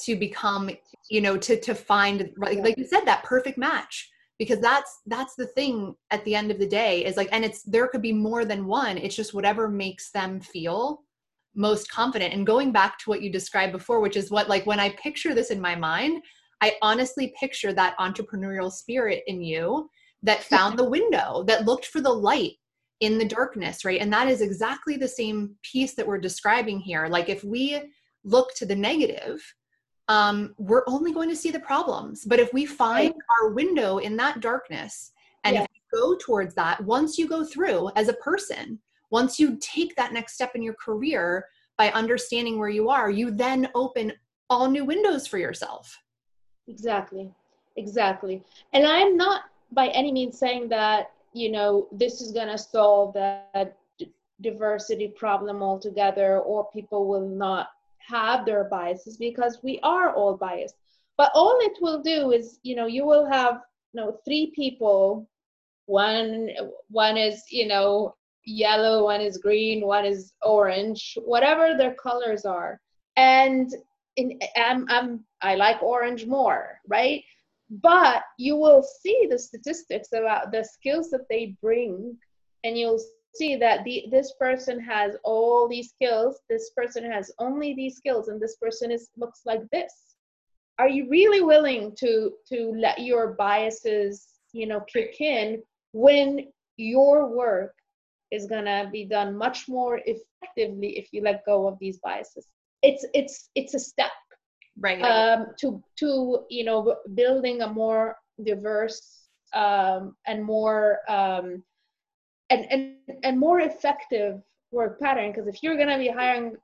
to become you know to to find like, like you said that perfect match because that's that's the thing at the end of the day is like and it's there could be more than one. It's just whatever makes them feel most confident. And going back to what you described before which is what like when i picture this in my mind i honestly picture that entrepreneurial spirit in you that found the window that looked for the light in the darkness right? And that is exactly the same piece that we're describing here. Like if we look to the negative um, we're only going to see the problems. But if we find right. our window in that darkness and yeah. go towards that, once you go through as a person, once you take that next step in your career by understanding where you are, you then open all new windows for yourself. Exactly. Exactly. And I'm not by any means saying that, you know, this is going to solve that diversity problem altogether or people will not have their biases because we are all biased. But all it will do is, you know, you will have, you know, three people. One, one is, you know, yellow, one is green, one is orange, whatever their colors are. And in, I'm, I'm, I like orange more, right? But you will see the statistics about the skills that they bring, and you'll see that the, this person has all these skills this person has only these skills and this person is looks like this. Are you really willing to to let your biases you know kick in when your work is going to be done much more effectively if you let go of these biases? It's it's it's a step right. um to to you know building a more diverse um and more um and and and more effective work pattern because if you're going to be hiring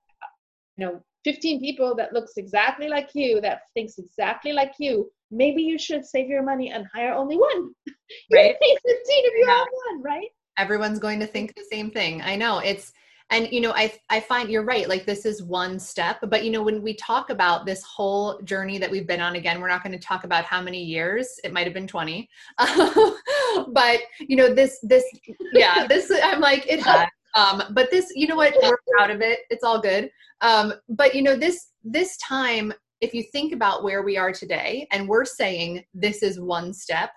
you know 15 people that looks exactly like you that thinks exactly like you maybe you should save your money and hire only one. <laughs> Right. 15 if you yeah. have one right? Everyone's going to think the same thing. I know it's and you know i i find you're right like this is one step but you know when we talk about this whole journey that we've been on again we're not going to talk about how many years it might have been 20 <laughs> um, <laughs> but you know this this yeah this i'm like it has um but this you know what? We're proud of it. It's all good. Um but you know this this time if you think about where we are today and we're saying this is one step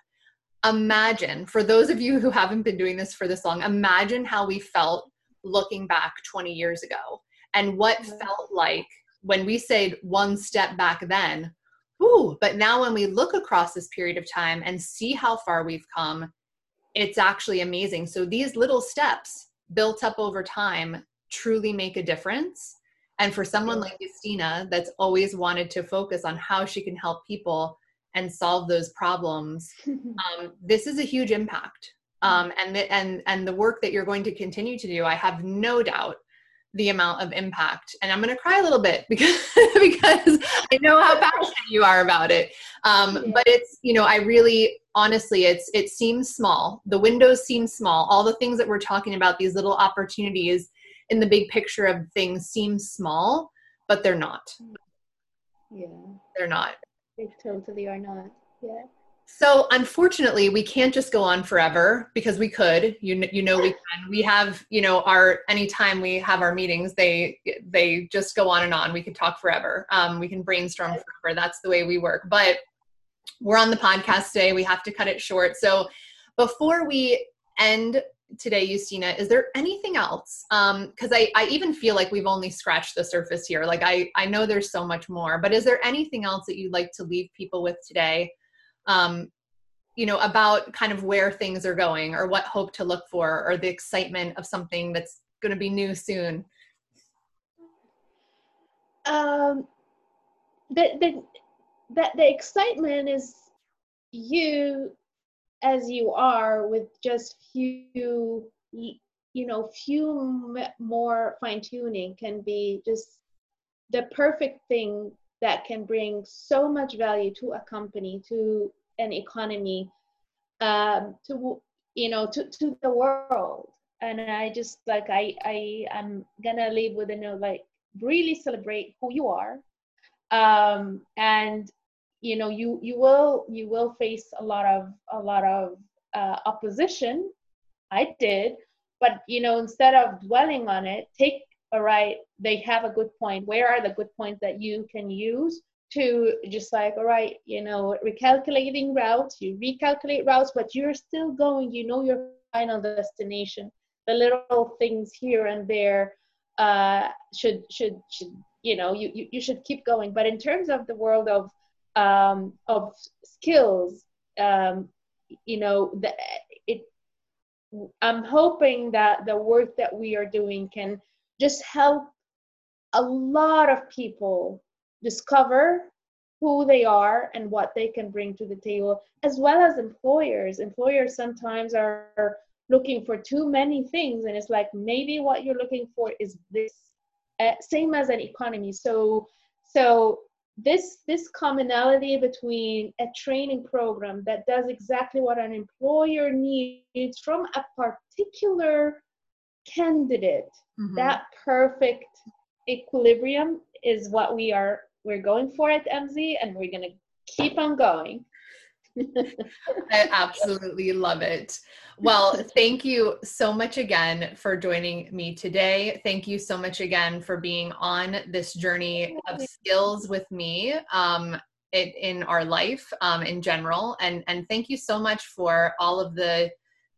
imagine for those of you who haven't been doing this for this long imagine how we felt looking back 20 years ago and what felt like when we said one step back then Ooh, but now when we look across this period of time and see how far we've come it's actually amazing. So these little steps built up over time truly make a difference. And for someone like Yustina that's always wanted to focus on how she can help people and solve those problems <laughs> um, this is a huge impact. Um, and the, and and the work that you're going to continue to do i have no doubt the amount of impact. And i'm going to cry a little bit <laughs> because because i know how passionate you are about it. Um, yeah. but it's you know i really honestly it's it seems small. The windows seem small. All the things that we're talking about these little opportunities in the big picture of things seem small but they're not. Yeah. They're not. They totally are not. Yeah so unfortunately, we can't just go on forever because we could. You you know we can. We have you know our anytime we have our meetings, they they just go on and on. We could talk forever. Um, we can brainstorm forever. That's the way we work. But we're on the podcast today. We have to cut it short. So before we end today, Yustina, is there anything else? Because um, I, I even feel like we've only scratched the surface here. Like I, I know there's so much more, but is there anything else that you'd like to leave people with today um, you know about kind of where things are going or what hope to look for or the excitement of something that's going to be new soon. Um the, the, the, the excitement is you as you are with just few you know few more fine tuning can be just the perfect thing that can bring so much value to a company to an economy um, to you know to, to the world. And i just like i i i'm gonna leave with a note like really celebrate who you are. Um, and you know you you will you will face a lot of a lot of uh, opposition. I did. But you know instead of dwelling on it take all right they have a good point. Where are the good points that you can use to just like all right you know recalculating routes you recalculate routes but you're still going you know your final destination. The little things here and there uh, should should should you know you, you you should keep going. But in terms of the world of um, of skills um, you know the, it i'm hoping that the work that we are doing can just help a lot of people discover who they are and what they can bring to the table as well as employers. Employers sometimes are looking for too many things and it's like maybe what you're looking for is this uh, same as an economy. So so this this commonality between a training program that does exactly what an employer needs from a particular candidate mm-hmm. that perfect equilibrium is what we are we're going for at Emsi and we're going to keep on going <laughs> I absolutely love it. Well, thank you so much again for joining me today. Thank you so much again for being on this journey of skills with me um, it, in our life um, in general. And, and thank you so much for all of the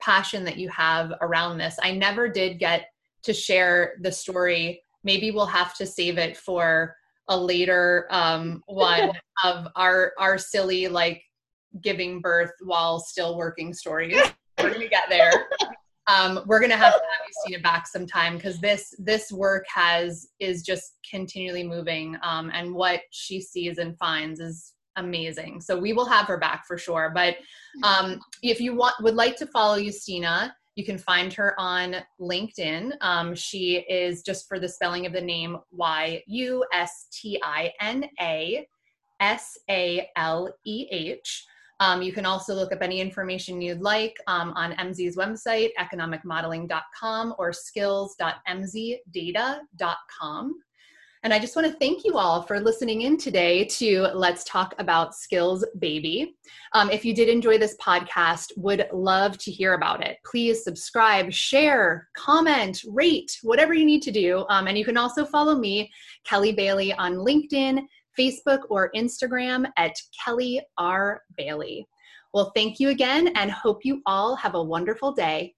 passion that you have around this. I never did get to share the story. Maybe we'll have to save it for a later um, <laughs> one of our our silly like giving birth while still working stories. We're gonna get there. <laughs> Um, we're gonna have to have Yustina back sometime because this this work has is just continually moving, um, and what she sees and finds is amazing. So we will have her back for sure. But um, if you want would like to follow Yustina, you can find her on LinkedIn. Um, she is just for the spelling of the name Y U S T I N A S A L E H. Um, you can also look up any information you'd like um, on Emsi's website, economicmodeling.com or skills.emsidata.com. And I just want to thank you all for listening in today to Let's Talk About Skills Baby. Um, if you did enjoy this podcast, would love to hear about it. Please subscribe, share, comment, rate, whatever you need to do. Um, and you can also follow me, Kelly Bailey, on LinkedIn, Facebook or Instagram at Kelly R. Bailey. Well, thank you again and hope you all have a wonderful day.